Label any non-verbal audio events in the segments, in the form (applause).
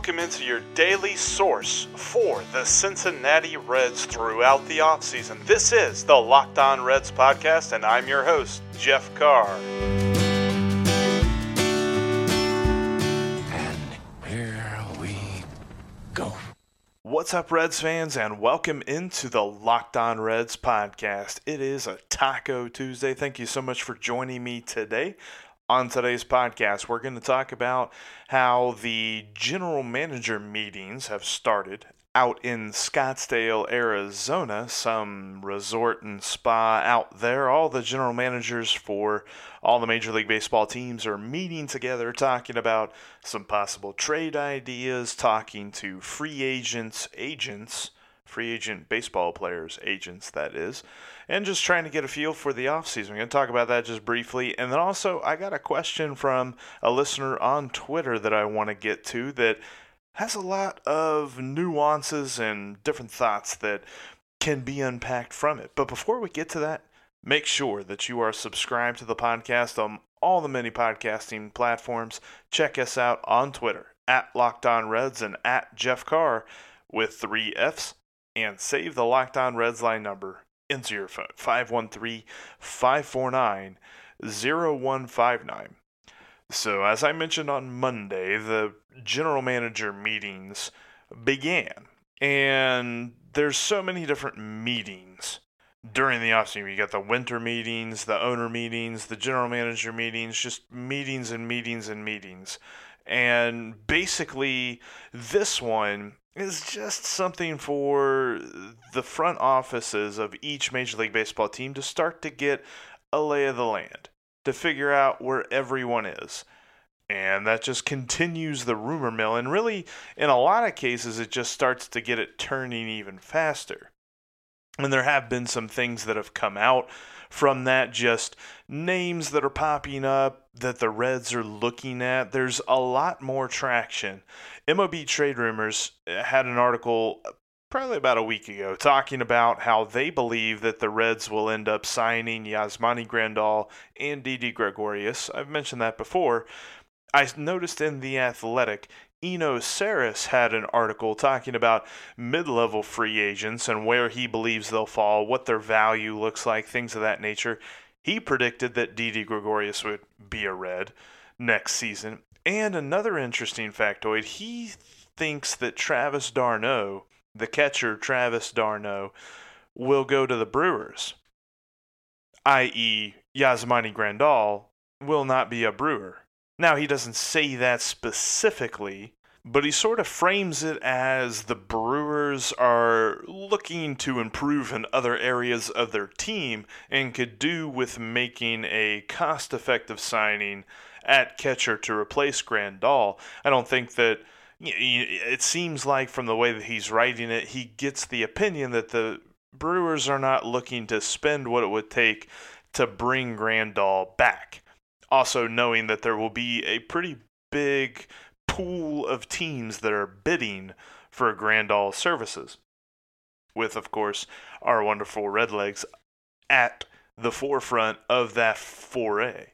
Welcome into your daily source for the Cincinnati Reds throughout the offseason. This is the Locked On Reds podcast, and I'm your host, Jeff Carr. And here we go. What's up, Reds fans, and welcome into the Locked On Reds podcast. It is a Taco Tuesday. Thank you so much for joining me today. On today's podcast, we're going to talk about how the general manager meetings have started out in Scottsdale, Arizona, some resort and spa out there. All the general managers for all the Major League Baseball teams are meeting together, talking about some possible trade ideas, talking to free agents, agents, free agent baseball players, agents, that is, and just trying to get a feel for the offseason. We're going to talk about that just briefly. And then also, I got a question from a listener on Twitter that I want to get to that has a lot of nuances and different thoughts that can be unpacked from it. But before we get to that, make sure that you are subscribed to the podcast on all the many podcasting platforms. Check us out on Twitter at Locked On Reds and at Jeff Carr with three F's and save the Locked On Reds line number into your phone 513 549 0159. So, as I mentioned on Monday, the general manager meetings began. And there's so many different meetings during the offseason. You got the winter meetings, the owner meetings, the general manager meetings, just meetings and meetings and meetings. And basically, this one is just something for the front offices of each Major League Baseball team to start to get a lay of the land, to figure out where everyone is. And that just continues the rumor mill. And really, in a lot of cases, it just starts to get it turning even faster. And there have been some things that have come out from that, just names that are popping up that the Reds are looking at. There's a lot more traction. MLB Trade Rumors uh, had an article uh, probably about a week ago talking about how they believe that the Reds will end up signing Yasmani Grandal and Didi Gregorius. I've mentioned that before. I noticed in The Athletic, Eno Sarris had an article talking about mid level free agents and where he believes they'll fall, what their value looks like, things of that nature. He predicted that Didi Gregorius would be a Red next season. And another interesting factoid he thinks that Travis d'Arnaud, the catcher Travis d'Arnaud, will go to the Brewers, i.e., Yasmani Grandal will not be a Brewer. Now, he doesn't say that specifically, but he sort of frames it as the Are looking to improve in other areas of their team and could do with making a cost effective signing at catcher to replace Grandal. I don't think that. It seems like from the way that he's writing it, he gets the opinion that the Brewers are not looking to spend what it would take to bring Grandal back also knowing that there will be a pretty big pool of teams that are bidding for Grandal services. With, of course, our wonderful Redlegs at the forefront of that foray.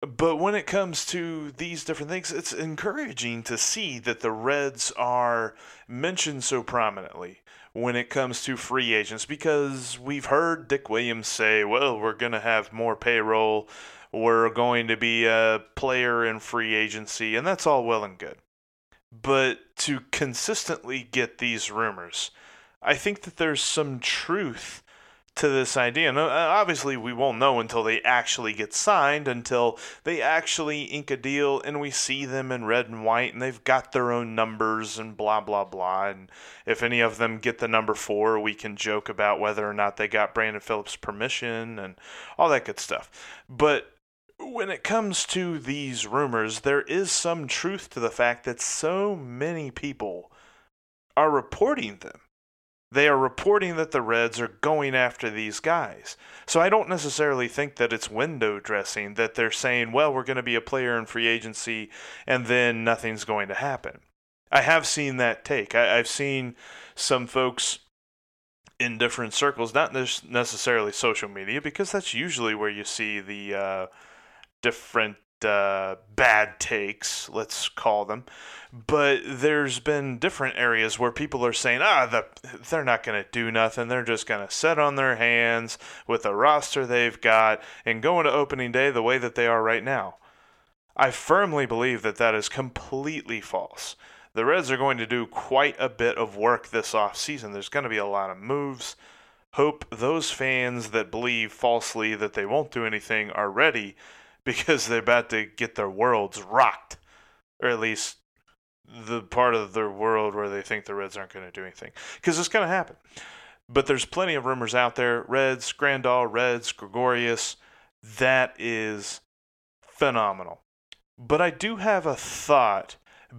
But when it comes to these different things, it's encouraging to see that the Reds are mentioned so prominently when it comes to free agents because we've heard Dick Williams say, well, we're going to have more payroll, we're going to be a player in free agency, and that's all well and good. But to consistently get these rumors, I think that there's some truth to this idea. And uh, obviously, we won't know until they actually get signed, until they actually ink a deal and we see them in red and white and they've got their own numbers and blah, blah, blah. And if any of them get the number four, we can joke about whether or not they got Brandon Phillips' permission and all that good stuff. But when it comes to these rumors, there is some truth to the fact that so many people are reporting them They are reporting that the Reds are going after these guys. So I don't necessarily think that it's window dressing, that they're saying, well, we're going to be a player in free agency and then nothing's going to happen. I have seen that take. I, have seen some folks in different circles, not necessarily social media, because that's usually where you see the uh, different uh, bad takes, let's call them. But there's been different areas where people are saying, ah, the, they're not going to do nothing. They're just going to sit on their hands with the roster they've got and go into opening day the way that they are right now. I firmly believe that that is completely false. The Reds are going to do quite a bit of work this off season. There's going to be a lot of moves. Hope those fans that believe falsely that they won't do anything are ready (laughs) because they're about to get their worlds rocked, or at least the part of their world where they think the Reds aren't going to do anything. Because it's going to happen. But there's plenty of rumors out there. Reds, Grandal, Reds, Gregorius. That is phenomenal. But I do have a thought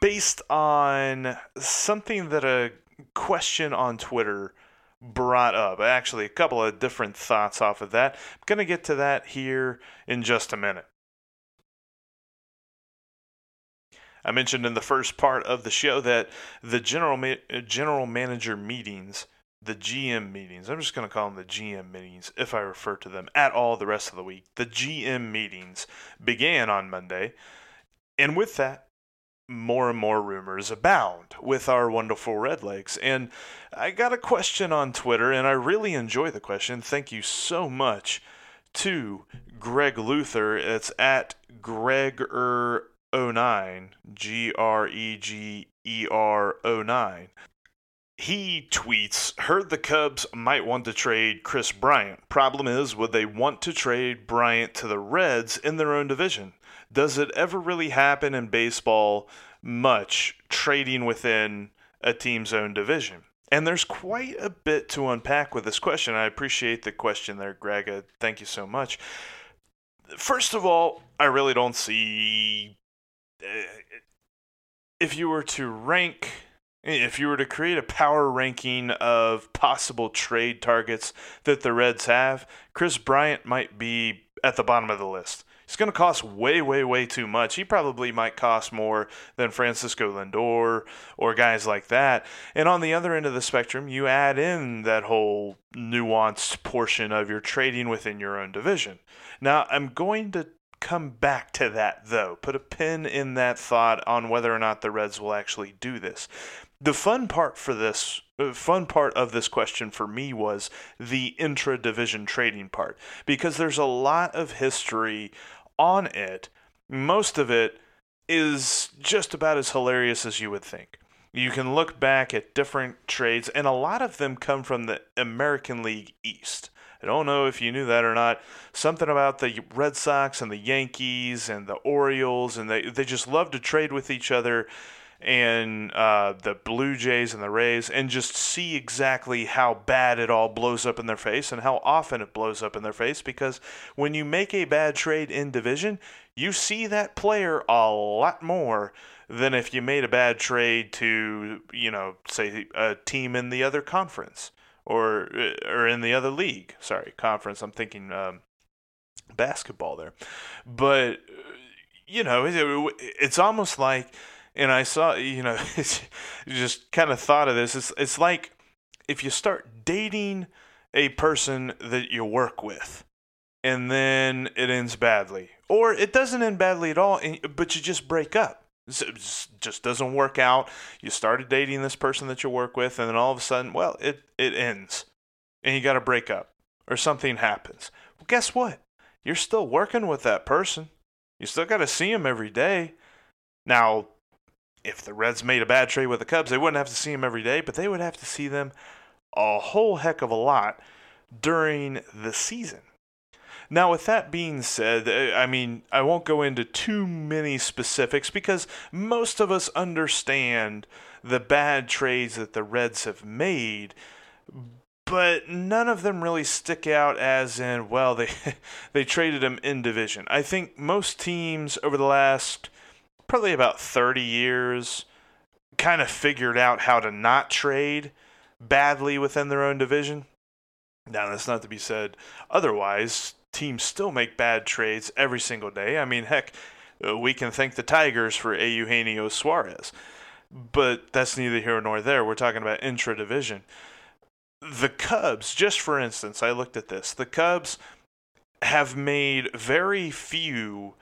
based on something that a question on Twitter brought up. Actually, a couple of different thoughts off of that. I'm going to get to that here in just a minute. I mentioned in the first part of the show that the general ma- general manager meetings, the GM meetings, I'm just going to call them the GM meetings if I refer to them at all the rest of the week. The GM meetings began on Monday. And with that, more and more rumors abound with our wonderful Redlegs. And I got a question on Twitter, and I really enjoy the question. Thank you so much to Greg Luther. It's at Gregger09, G R E G E R 09. He tweets, heard the Cubs might want to trade Kris Bryant. Problem is, would they want to trade Bryant to the Reds in their own division? Does it ever really happen in baseball much trading within a team's own division? And there's quite a bit to unpack with this question. I appreciate the question there, Greg. Uh, thank you so much. First of all, I really don't see. Uh, if you were to rank, if you were to create a power ranking of possible trade targets that the Reds have, Kris Bryant might be at the bottom of the list. He's going to cost way, way, way too much. He probably might cost more than Francisco Lindor or guys like that. And on the other end of the spectrum, you add in that whole nuanced portion of your trading within your own division. Now, I'm going to come back to that though. Put a pin in that thought on whether or not the Reds will actually do this. The fun part for this uh, fun part of this question for me was the intra division trading part because there's a lot of history on it, most of it is just about as hilarious as you would think. You can look back at different trades, and a lot of them come from the American League East. I don't know if you knew that or not. Something about the Red Sox and the Yankees and the Orioles, and they, they just love to trade with each other and uh, the Blue Jays and the Rays and just see exactly how bad it all blows up in their face and how often it blows up in their face because when you make a bad trade in division, you see that player a lot more than if you made a bad trade to, you know, say a team in the other conference or or in the other league. Sorry, conference. I'm thinking um, basketball there, but you know, it's almost like and I saw, you know, (laughs) just kind of thought of this. It's it's like if you start dating a person that you work with, and then it ends badly, or it doesn't end badly at all, but you just break up. It just doesn't work out. You started dating this person that you work with, and then all of a sudden, well, it it ends, and you got to break up, or something happens. Well, guess what? You're still working with that person. You still got to see him every day. Now, if the Reds made a bad trade with the Cubs, they wouldn't have to see them every day, but they would have to see them a whole heck of a lot during the season. Now, with that being said, uh, I mean, I won't go into too many specifics because most of us understand the bad trades that the Reds have made, but none of them really stick out as in, well, they (laughs) they traded him in division. I think most teams over the last probably about 30 years kind of figured out how to not trade badly within their own division. Now, that's not to be said otherwise. Teams still make bad trades every single day. I mean, heck, uh, we can thank the Tigers for A. Eugenio Suarez. But that's neither here nor there. We're talking about intra division. The Cubs, just for instance, I looked at this. The Cubs have made very few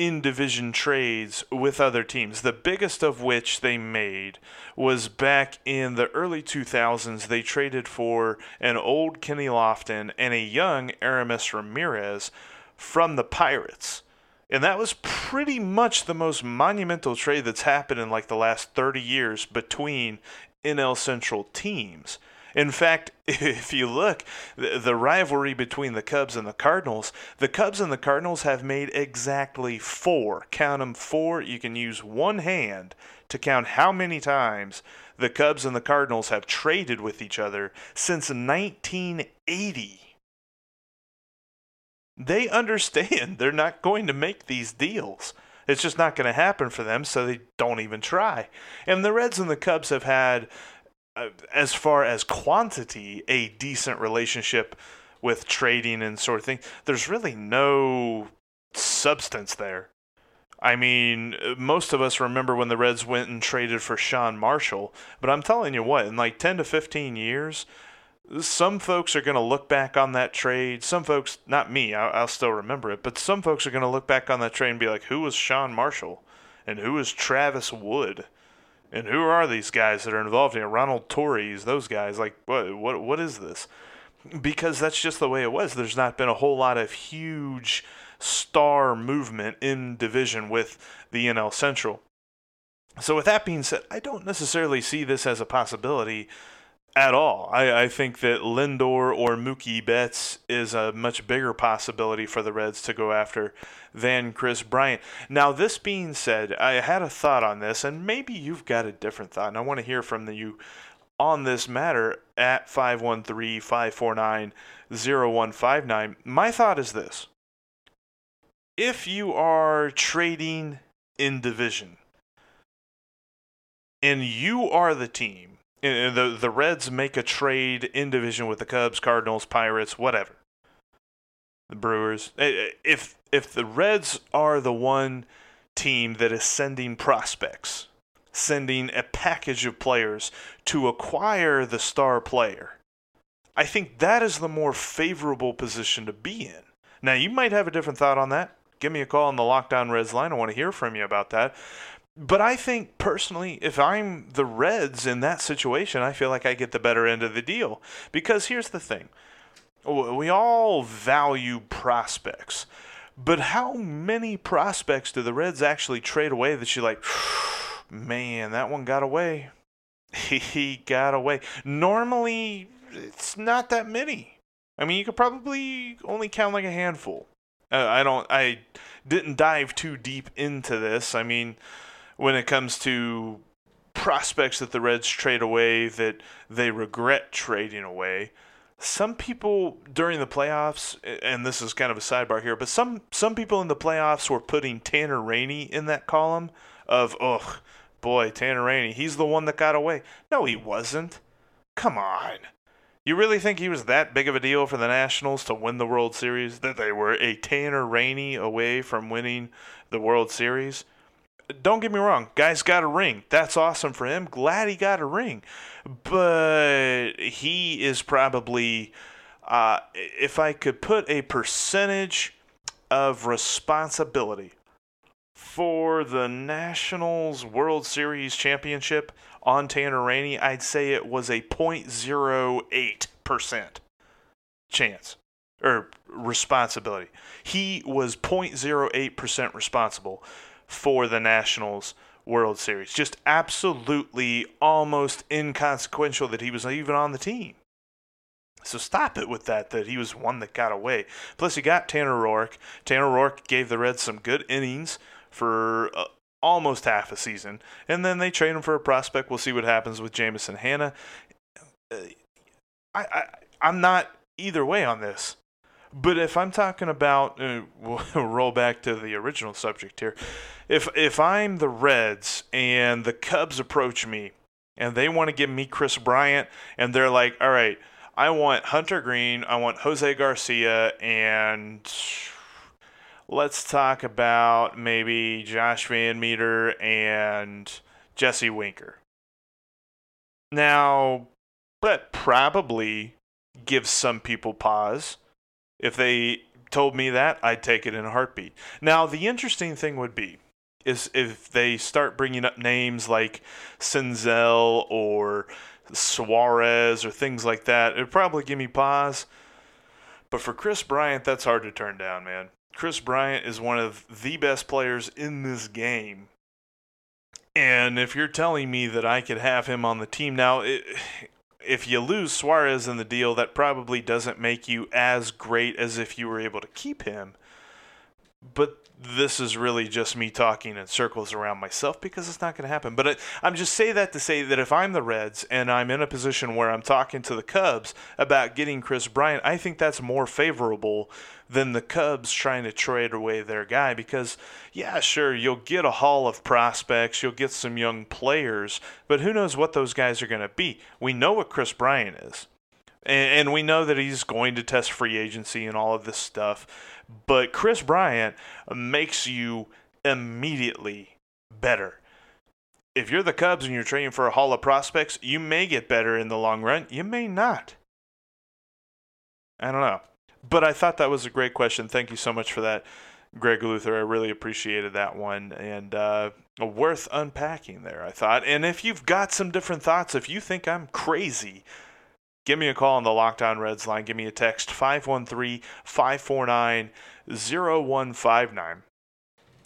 in division trades with other teams. The biggest of which they made was back in the early 2000s. They traded for an old Kenny Lofton and a young Aramis Ramirez from the Pirates. And that was pretty much the most monumental trade that's happened in like the last 30 years between NL Central teams. In fact, (laughs) if you look, the rivalry between the Cubs and the Cardinals, the Cubs and the Cardinals have made exactly four. Count them four. You can use one hand to count how many times the Cubs and the Cardinals have traded with each other since 1980. They understand (laughs) they're not going to make these deals. It's just not going to happen for them, so they don't even try. And the Reds and the Cubs have had as far as quantity, a decent relationship with trading and sort of thing. There's really no substance there. I mean, most of us remember when the Reds went and traded for Sean Marshall, but I'm telling you what, in like 10 to 15 years, some folks are going to look back on that trade. Some folks, not me, I'll, I'll still remember it, but some folks are going to look back on that trade and be like, who was Sean Marshall? And who was Travis Wood? And who are these guys that are involved in it? Ronald Torreyes, those guys. Like, what, what, what is this? Because that's just the way it was. There's not been a whole lot of huge star movement in division with the NL Central. So, with that being said, I don't necessarily see this as a possibility at all. I, I think that Lindor or Mookie Betts is a much bigger possibility for the Reds to go after than Kris Bryant. Now, this being said, I had a thought on this, and maybe you've got a different thought, and I want to hear from you on this matter at 513 549 0159. My thought is this if you are trading in division and you are the team, and the, the Reds make a trade in division with the Cubs, Cardinals, Pirates, whatever the Brewers. Eh, eh, if if the Reds are the one team that is sending prospects, sending a package of players to acquire the star player, I think that is the more favorable position to be in. Now, you might have a different thought on that. Give me a call on the Locked On Reds line. I want to hear from you about that. But I think personally, if I'm the Reds in that situation, I feel like I get the better end of the deal. Because here's the thing we all value prospects, but how many prospects do the Reds actually trade away that you're like, (sighs) man, that one got away? (laughs) he got away. Normally, it's not that many. I mean, you could probably only count like a handful. Uh, I don't. I didn't dive too deep into this. I mean, when it comes to prospects that the Reds trade away that they regret trading away, some people during the playoffs, and this is kind of a sidebar here, but some some people in the playoffs were putting Tanner Rainey in that column of, oh boy, Tanner Rainey, he's the one that got away. No, he wasn't. Come on. You really think he was that big of a deal for the Nationals to win the World Series? That they were a Tanner Rainey away from winning the World Series? Don't get me wrong, guy's got a ring. That's awesome for him. Glad he got a ring. But he is probably, uh, if I could put a percentage of responsibility for the Nationals World Series championship on Tanner Rainey, I'd say it was a 0.08% chance or responsibility. He was 0.08% responsible for the Nationals World Series. Just absolutely almost inconsequential that he was even on the team. So stop it with that, that he was one that got away. Plus, you got Tanner Roark. Tanner Roark gave the Reds some good innings for uh, almost half a season. And then they trade him for a prospect. We'll see what happens with Jameson Hannah. Uh, I, I, I'm not either way on this. But if I'm talking about, uh, (laughs) we'll roll back to the original subject here. If if I'm the Reds and the Cubs approach me and they want to give me Kris Bryant, and they're like, all right, I want Hunter Greene, I want Jose Garcia, and let's talk about maybe Josh VanMeter and Jesse Winker. Now, that probably gives some people pause. If they told me that, I'd take it in a heartbeat. Now, the interesting thing would be is if they start bringing up names like Senzel or Suarez or things like that, it'd probably give me pause. But for Kris Bryant, that's hard to turn down, man. Kris Bryant is one of the best players in this game. And if you're telling me that I could have him on the team now, it, if you lose Suarez in the deal, that probably doesn't make you as great as if you were able to keep him. But this is really just me talking in circles around myself because it's not going to happen. But I, am just say that to say that if I'm the Reds and I'm in a position where I'm talking to the Cubs about getting Kris Bryant, I think that's more favorable than the Cubs trying to trade away their guy because, yeah, sure, you'll get a haul of prospects, you'll get some young players, but who knows what those guys are going to be? We know what Kris Bryant is. And, and we know that he's going to test free agency and all of this stuff. But Kris Bryant makes you immediately better. If you're the Cubs and you're trading for a haul of prospects, you may get better in the long run. You may not. I don't know. But I thought that was a great question. Thank you so much for that, Greg Luther. I really appreciated that one and uh, worth unpacking there, I thought. And if you've got some different thoughts, if you think I'm crazy, give me a call on the Locked On Reds line. Give me a text 513 549 0159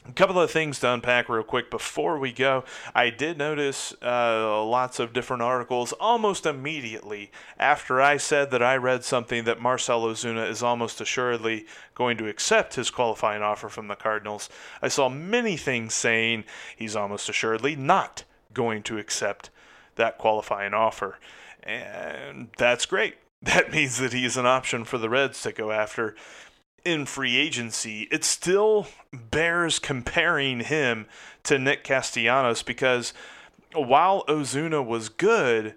a couple of things to unpack real quick before we go. I did notice uh, lots of different articles almost immediately after I said that I read something that Marcell Ozuna is almost assuredly going to accept his qualifying offer from the Cardinals. I saw many things saying he's almost assuredly not going to accept that qualifying offer. And that's great. (laughs) That means that he's an option for the Reds to go after in free agency, it still bears comparing him to Nick Castellanos because while Ozuna was good,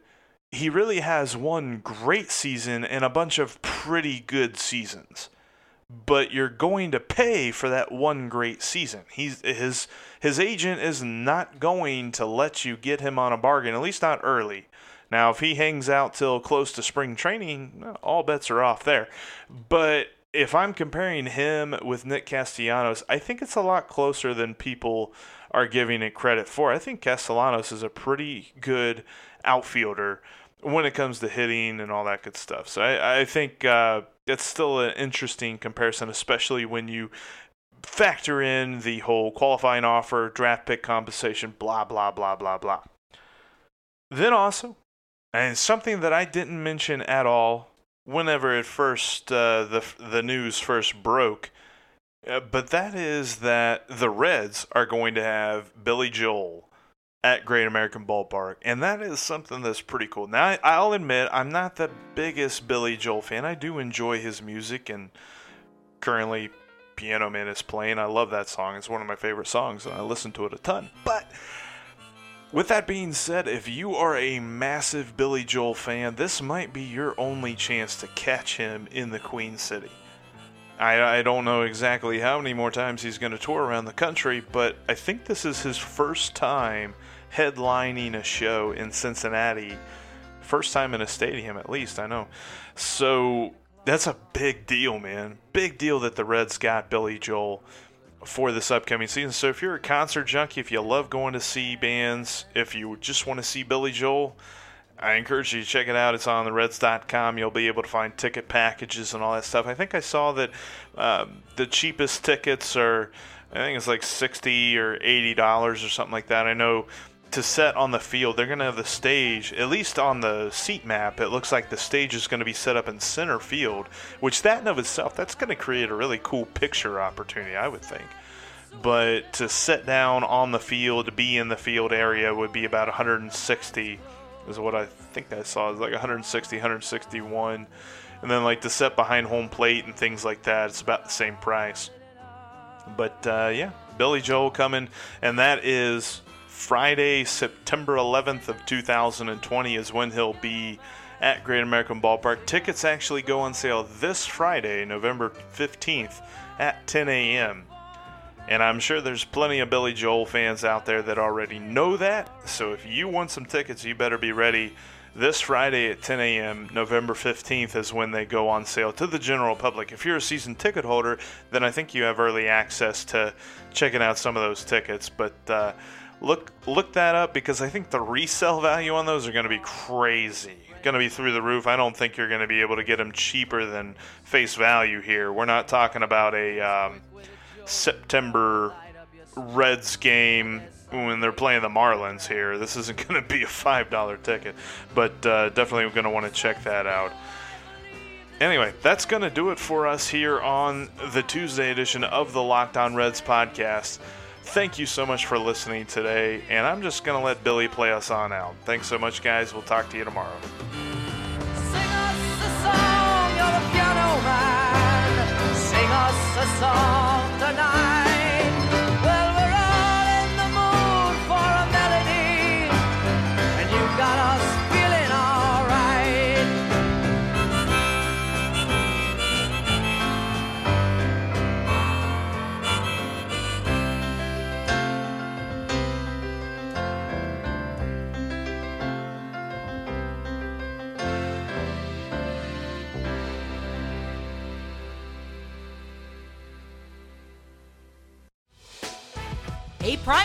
he really has one great season and a bunch of pretty good seasons. But you're going to pay for that one great season. He's his his agent is not going to let you get him on a bargain, at least not early. Now, if he hangs out till close to spring training, all bets are off there. But if I'm comparing him with Nick Castellanos, I think it's a lot closer than people are giving it credit for. I think Castellanos is a pretty good outfielder when it comes to hitting and all that good stuff. So I, I think uh, it's still an interesting comparison, especially when you factor in the whole qualifying offer, draft pick compensation, blah, blah, blah, blah, blah. Then also, and something that I didn't mention at all whenever it first uh, the the news first broke. Uh, but that is that the Reds are going to have Billy Joel at Great American Ballpark, and that is something that's pretty cool. Now, I, will admit I'm not the biggest Billy Joel fan. I do enjoy his music, and currently, Piano Man is playing. I love that song. It's one of my favorite songs, and I listen to it a ton. But with that being said, if you are a massive Billy Joel fan, this might be your only chance to catch him in the Queen City. I, I don't know exactly how many more times he's going to tour around the country, but I think this is his first time headlining a show in Cincinnati. First time in a stadium, at least, I know. So that's a big deal, man. Big deal that the Reds got Billy Joel for this upcoming season. So if you're a concert junkie, if you love going to see bands, if you just want to see Billy Joel, I encourage you to check it out. It's on the Reds.com. You'll be able to find ticket packages and all that stuff. I think I saw that um, the cheapest tickets are, I think it's like sixty or eighty dollars or something like that. I know to set on the field. They're going to have the stage, at least on the seat map, it looks like the stage is going to be set up in center field, which that in of itself, that's going to create a really cool picture opportunity, I would think. But to sit down on the field, to be in the field area, would be about 160, is what I think I saw. Is like 160, 161. And then, like, to set behind home plate and things like that, it's about the same price. But, uh, yeah, Billy Joel coming, and that is Friday, September 11th of 2020 is when he'll be at Great American Ballpark. Tickets actually go on sale this Friday, November 15th at 10 a.m. And I'm sure there's plenty of Billy Joel fans out there that already know that. So if you want some tickets, you better be ready. This Friday at 10 a.m., November 15th, is when they go on sale to the general public. If you're a season ticket holder, then I think you have early access to checking out some of those tickets. But uh, look look that up because I think the resale value on those are going to be crazy. Going to be through the roof. I don't think you're going to be able to get them cheaper than face value here. We're not talking about a um, September Reds game when they're playing the Marlins here. This isn't (laughs) going to be a $5 ticket, but uh, definitely going to want to check that out. Anyway, that's going to do it for us here on the Tuesday edition of the Locked On Reds podcast. Thank you so much for listening today, and I'm just going to let Billy play us on out. Thanks so much, guys. We'll talk to you tomorrow. Sing us a song, you're the piano man. Sing us a song